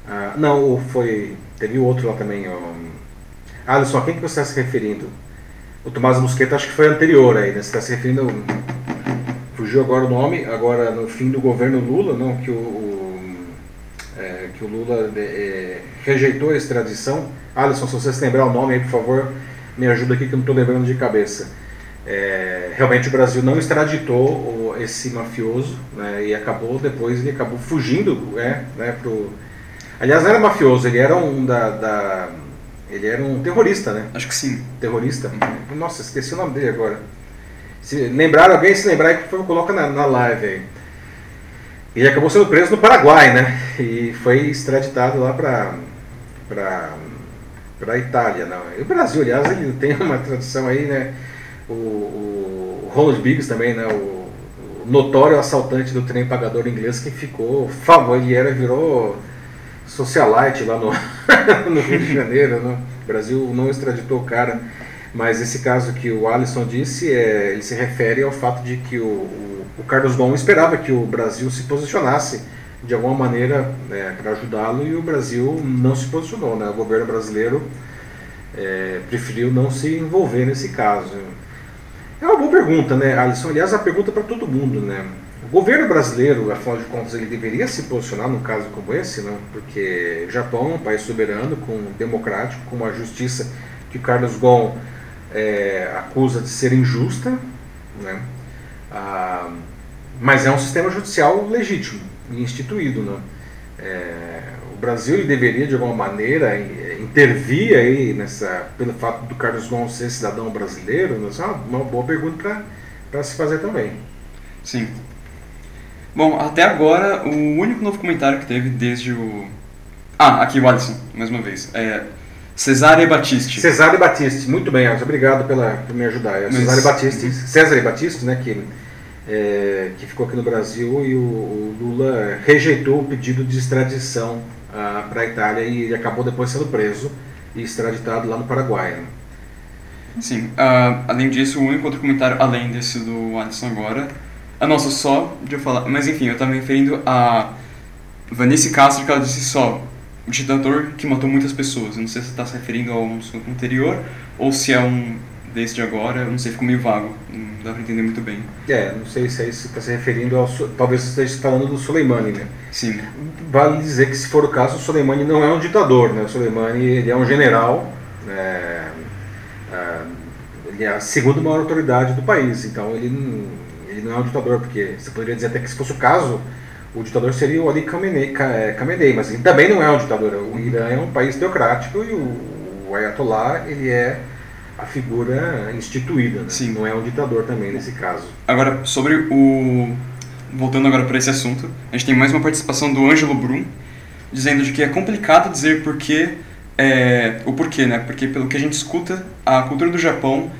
Ah, não, foi. Teve outro lá também. O, Alisson, a quem que você está se referindo? O Tommaso Busquetta acho que foi anterior aí, né? Você está se referindo. ao- Fugiu agora o nome, agora no fim do governo Lula, não, que o, o- é, que o Lula é, rejeitou a extradição. Alisson, se você se lembrar o nome aí, por favor, me ajuda aqui que eu não estou lembrando de cabeça. É, realmente o Brasil não extraditou esse mafioso né, e acabou depois ele acabou fugindo é, né, pro aliás não era mafioso ele era um da, da- ele era um terrorista né? Acho que sim. terrorista. Nossa esqueci o nome dele agora. Se lembrar alguém se lembrar favor coloca na, na live aí. Ele acabou sendo preso no Paraguai né? E foi extraditado lá para para para Itália não. E o Brasil aliás ele tem uma tradição aí né? O, o, o Ronald Biggs também, né? O, o notório assaltante do trem pagador inglês que ficou famoso, ele era, virou socialite lá no, no Rio de Janeiro, né? O Brasil não extraditou o cara, mas esse caso que o Alisson disse, é, ele se refere ao fato de que o, o, o Carlos Gomes esperava que o Brasil se posicionasse de alguma maneira para ajudá-lo e o Brasil não se posicionou, né? O governo brasileiro é, preferiu não se envolver nesse caso. É uma boa pergunta, né, Alisson? Aliás, a pergunta para todo mundo, né? Governo brasileiro, afinal de contas, ele deveria se posicionar num caso como esse, né? Porque o Japão é um país soberano, com democrático, com uma justiça que Carlos Ghosn é, acusa de ser injusta, né? Ah, mas é um sistema judicial legítimo e instituído, né? É, o Brasil ele deveria de alguma maneira intervir aí nessa pelo fato do Carlos Ghosn ser cidadão brasileiro, essa é uma, uma boa pergunta para se fazer também. Sim. Bom, até agora o único novo comentário que teve desde o ah, aqui o Alisson, mais uma vez. É, Cesare Battisti. Cesare Battisti, muito bem, Alisson, obrigado pela, por me ajudar. É. Cesare Battisti, uhum. Cesare Battisti, né, que, é, que ficou aqui no Brasil e o, o, Lula rejeitou o pedido de extradição ah, para a Itália e ele acabou depois sendo preso e extraditado lá no Paraguai. Né? Sim, uh, além disso, o único outro comentário, além desse do Alisson agora, a nossa só de eu falar, mas enfim, eu estava me referindo a Vanessa Castro, que ela disse só, um ditador que matou muitas pessoas. Eu não sei se está se referindo a um assunto anterior ou se é um desde agora, eu não sei, ficou meio vago, não dá para entender muito bem. É, não sei se é isso está se referindo ao. Talvez você esteja falando do Soleimani, né? Sim. Vale dizer que, se for o caso, o Soleimani não é um ditador, né? O Soleimani ele é um general, é, é, ele é a segunda maior autoridade do país, então ele não, ele não é um ditador, porque você poderia dizer até que, se fosse o caso, o ditador seria o Ali Khamenei, Khamenei, mas ele também não é um ditador. O Irã é um país teocrático e o, o Ayatollah ele é a figura instituída, né? Sim. não é um ditador também nesse caso. Agora, sobre o... Voltando agora para esse assunto, a gente tem mais uma participação do Ângelo Brum, dizendo de que é complicado dizer porquê, é, o porquê, né? Porque pelo que a gente escuta, a cultura do Japão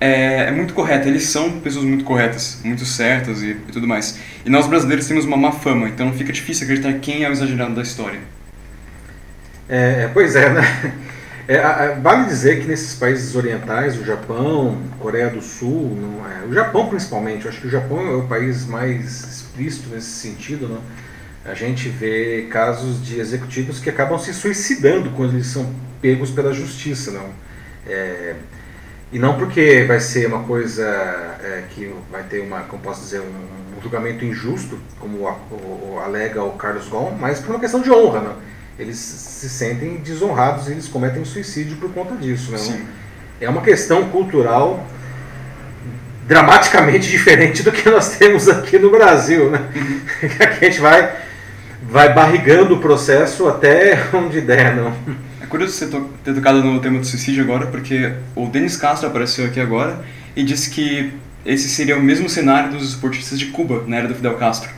é, é, muito correta. Eles são pessoas muito corretas, muito certas e, e, tudo mais. E nós brasileiros temos uma má fama, então fica difícil acreditar quem é o exagerado da história. É, é pois é, né? É, vale dizer que nesses países orientais, o Japão, Coreia do Sul, é, o Japão principalmente, eu acho que o Japão é o país mais explícito nesse sentido, né? a gente vê casos de executivos que acabam se suicidando quando eles são pegos pela justiça. Não? É, e não porque vai ser uma coisa é, que vai ter uma, como posso dizer, um, um julgamento injusto, como o, o, o, alega o Carlos Ghosn, mas por uma questão de honra. Né? Eles se sentem desonrados e eles cometem suicídio por conta disso. Né? É uma questão cultural dramaticamente diferente do que nós temos aqui no Brasil. Né? Uhum. aqui a gente vai, vai barrigando o processo até onde der. Não? Curioso você ter tocado no tema do suicídio agora, porque o Denis Castro apareceu aqui agora e disse que esse seria o mesmo cenário dos esportistas de Cuba na era do Fidel Castro.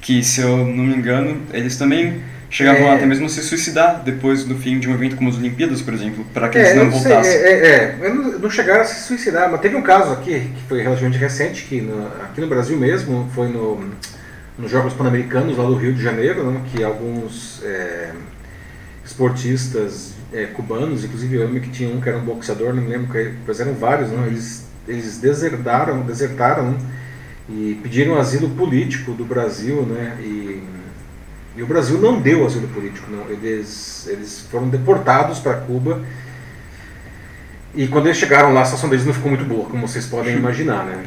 Que, se eu não me engano, eles também chegavam é... até mesmo a se suicidar depois do fim de um evento como as Olimpíadas, por exemplo, para que é, eles não voltassem. É, é, é, não chegaram a se suicidar, mas teve um caso aqui, que foi relativamente recente, que no, aqui no Brasil mesmo, foi no, nos Jogos Pan-Americanos lá do Rio de Janeiro, né, que alguns é, esportistas é, cubanos, inclusive eu lembro que tinha um que era um boxeador, não me lembro, mas eram vários, não? Eles, eles desertaram, desertaram e pediram asilo político do Brasil, né? E, e o Brasil não deu asilo político, não. Eles, eles foram deportados para Cuba. E quando eles chegaram lá, a situação deles não ficou muito boa, como vocês podem imaginar, né?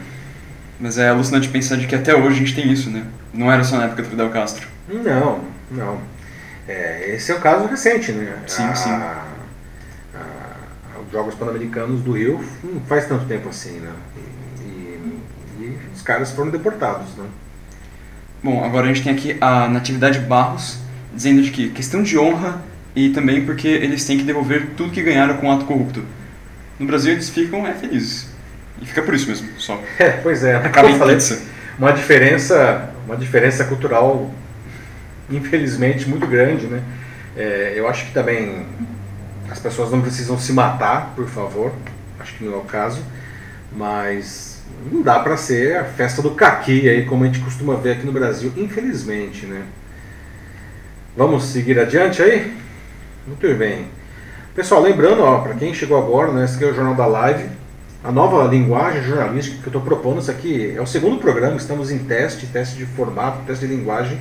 Mas é alucinante pensar de que até hoje a gente tem isso, né? Não era só na época do Fidel Castro. Não, não. É, esse é o caso recente, né? Sim, a, sim. A, a, os Jogos Pan-Americanos do Rio não faz tanto tempo assim, né? E, e, e, os caras foram deportados, né? Bom, agora a gente tem aqui a Natividade Barros dizendo de que questão de honra e também porque eles têm que devolver tudo que ganharam com o ato corrupto. No Brasil eles ficam é, felizes. E fica por isso mesmo, só. É, pois é. Acaba em falei, Uma diferença, uma diferença cultural infelizmente, muito grande. Né? É, eu acho que também as pessoas não precisam se matar, por favor, acho que não é o caso, mas não dá para ser a festa do caqui, aí, como a gente costuma ver aqui no Brasil, infelizmente. Né? Vamos seguir adiante aí? Muito bem. Pessoal, lembrando, para quem chegou agora, né, esse aqui é o Jornal da Live, a nova linguagem jornalística que eu estou propondo, isso aqui é o segundo programa, estamos em teste, teste de formato, teste de linguagem,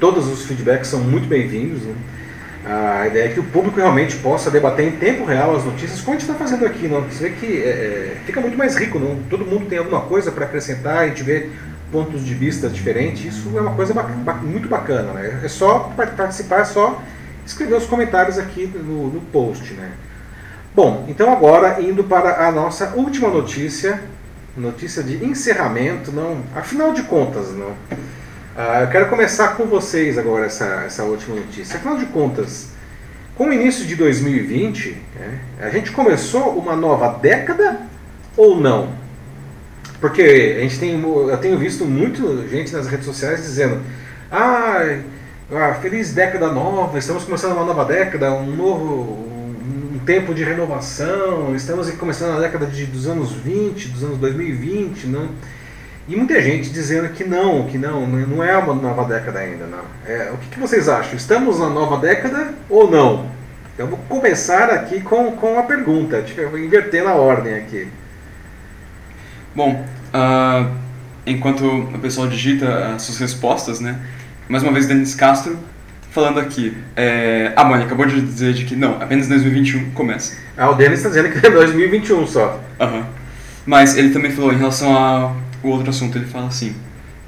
Todos os feedbacks são muito bem-vindos. Né? A ideia é que o público realmente possa debater em tempo real as notícias, como a gente está fazendo aqui. Não? Você vê que é, é, fica muito mais rico, não? todo mundo tem alguma coisa para acrescentar, a gente vê pontos de vista diferentes, isso é uma coisa muito bacana. Né? É só participar, é só escrever os comentários aqui no, no post. Né? Bom, então agora indo para a nossa última notícia, notícia de encerramento, não, afinal de contas, não. Ah, eu quero começar com vocês agora essa, essa última notícia. Afinal de contas, com o início de 2020, né, a gente começou uma nova década ou não? Porque a gente tem, eu tenho visto muito gente nas redes sociais dizendo: ah, ah, feliz década nova, estamos começando uma nova década, um novo um tempo de renovação, estamos começando a década de, dos anos 20, dos anos 2020, não? E muita gente dizendo que não, que não, não é uma nova década ainda, não. É, o que, que vocês acham? Estamos na nova década ou não? Eu vou começar aqui com, com a pergunta, eu vou inverter na ordem aqui. Bom, uh, enquanto o pessoal digita as suas respostas, né? Mais uma vez, Denis Castro falando aqui. É, a Mônica acabou de dizer de que não, apenas 2021 começa. Ah, o Denis está dizendo que é 2021 só. Uhum. Mas ele também falou em relação a o outro assunto, ele fala assim: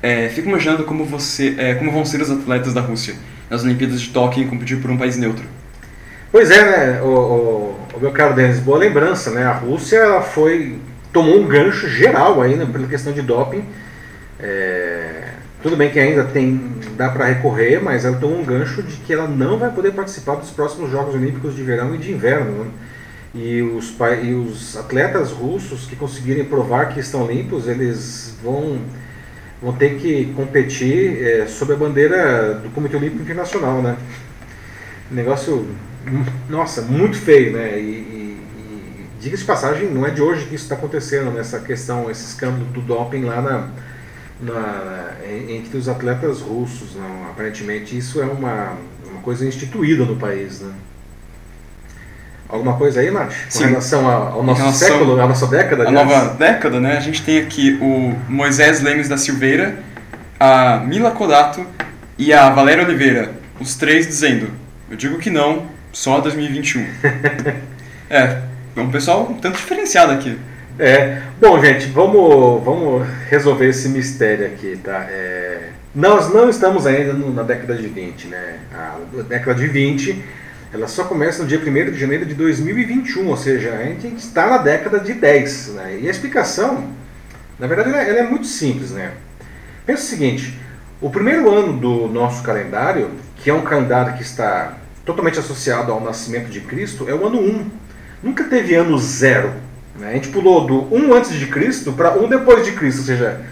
é, fico imaginando como você, é, como vão ser os atletas da Rússia nas Olimpíadas de Tóquio em competir por um país neutro. Pois é, né, o, o, o meu caro Denis, boa lembrança, né? A Rússia ela foi tomou um gancho geral aí né, pela questão de doping. É, tudo bem que ainda tem dá para recorrer, mas ela tomou um gancho de que ela não vai poder participar dos próximos Jogos Olímpicos de Verão e de Inverno. Né? E os, e os atletas russos que conseguirem provar que estão limpos, eles vão, vão ter que competir é, sob a bandeira do Comitê Olímpico Internacional, né? Negócio, nossa, muito feio, né? E, diga-se de passagem, não é de hoje que isso está acontecendo, nessa questão, esse escândalo do doping lá na, na, entre os atletas russos. Não? Aparentemente isso é uma, uma coisa instituída no país, né? Alguma coisa aí, Nath? Com Sim. relação ao nosso relação século, à nossa década? A nova década, né? A gente tem aqui o Moisés Lemes da Silveira, a Mila Kodato e a Valéria Oliveira. Os três dizendo, eu digo que não, só 2021. é, é um pessoal um tanto diferenciado aqui. É. Bom, gente, vamos, vamos resolver esse mistério aqui, tá? É, nós não estamos ainda na década de 20, né? A década de 20 ela só começa no dia 1 de janeiro de 2021, ou seja, a gente está na década de 10. Né? E a explicação, na verdade, ela, ela é muito simples. Né? Pensa o seguinte: o primeiro ano do nosso calendário, que é um calendário que está totalmente associado ao nascimento de Cristo, é o ano 1. Nunca teve ano zero. Né? A gente pulou do 1 antes de Cristo para 1 depois de Cristo, ou seja,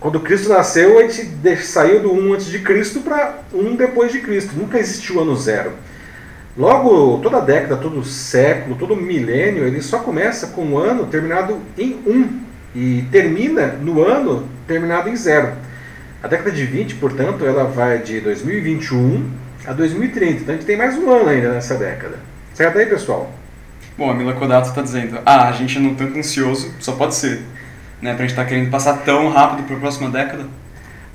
quando Cristo nasceu, a gente saiu do 1 antes de Cristo para 1 depois de Cristo. Nunca existiu ano zero. Logo, toda década, todo século, todo milênio, ele só começa com um ano terminado em 1 um, e termina no ano terminado em zero. A década de 20, portanto, ela vai de 2021 a 2030. Então a gente tem mais um ano ainda nessa década. Certo aí, pessoal? Bom, a Mila Kodato está dizendo, ah, a gente não tanto ansioso, só pode ser. Né, pra gente estar tá querendo passar tão rápido para a próxima década.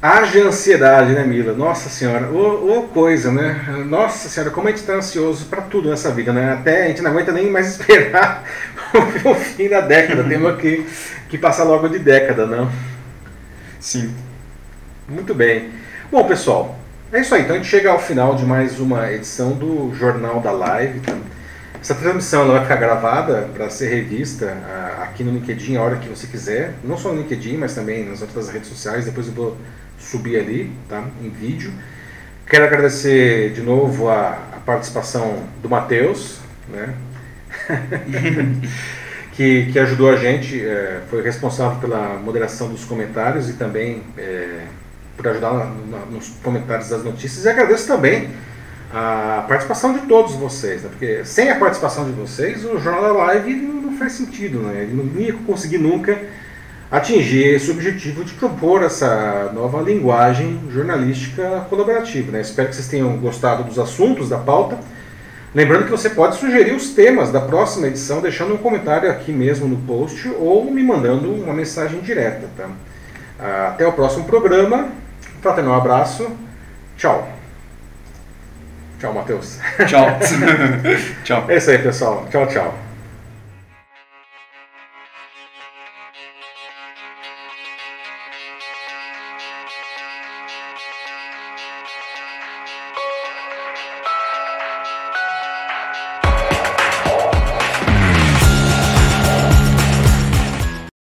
Haja ansiedade, né, Mila? Nossa Senhora, ô, ô coisa, né? Nossa Senhora, como a gente está ansioso para tudo nessa vida, né? Até a gente não aguenta nem mais esperar o fim da década. Temos que, que passar logo de década, não? Sim. Muito bem. Bom, pessoal, é isso aí. Então a gente chega ao final de mais uma edição do Jornal da Live. Tá? Essa transmissão ela vai ficar gravada para ser revista uh, aqui no LinkedIn a hora que você quiser. Não só no LinkedIn, mas também nas outras redes sociais. Depois eu vou subir ali, tá? Em vídeo. Quero agradecer de novo a, a participação do Matheus, né? que, que ajudou a gente, é, foi responsável pela moderação dos comentários e também é, por ajudar na, na, nos comentários das notícias. E agradeço também a participação de todos vocês, né? porque sem a participação de vocês, o Jornal da Live não, não faz sentido, né? ele não ia conseguir nunca atingir esse objetivo de propor essa nova linguagem jornalística colaborativa. Né? Espero que vocês tenham gostado dos assuntos da pauta. Lembrando que você pode sugerir os temas da próxima edição, deixando um comentário aqui mesmo no post ou me mandando uma mensagem direta. Tá? Até o próximo programa. Fraternal abraço. Tchau. Tchau, Matheus. Tchau. tchau. É isso aí, pessoal. Tchau, tchau.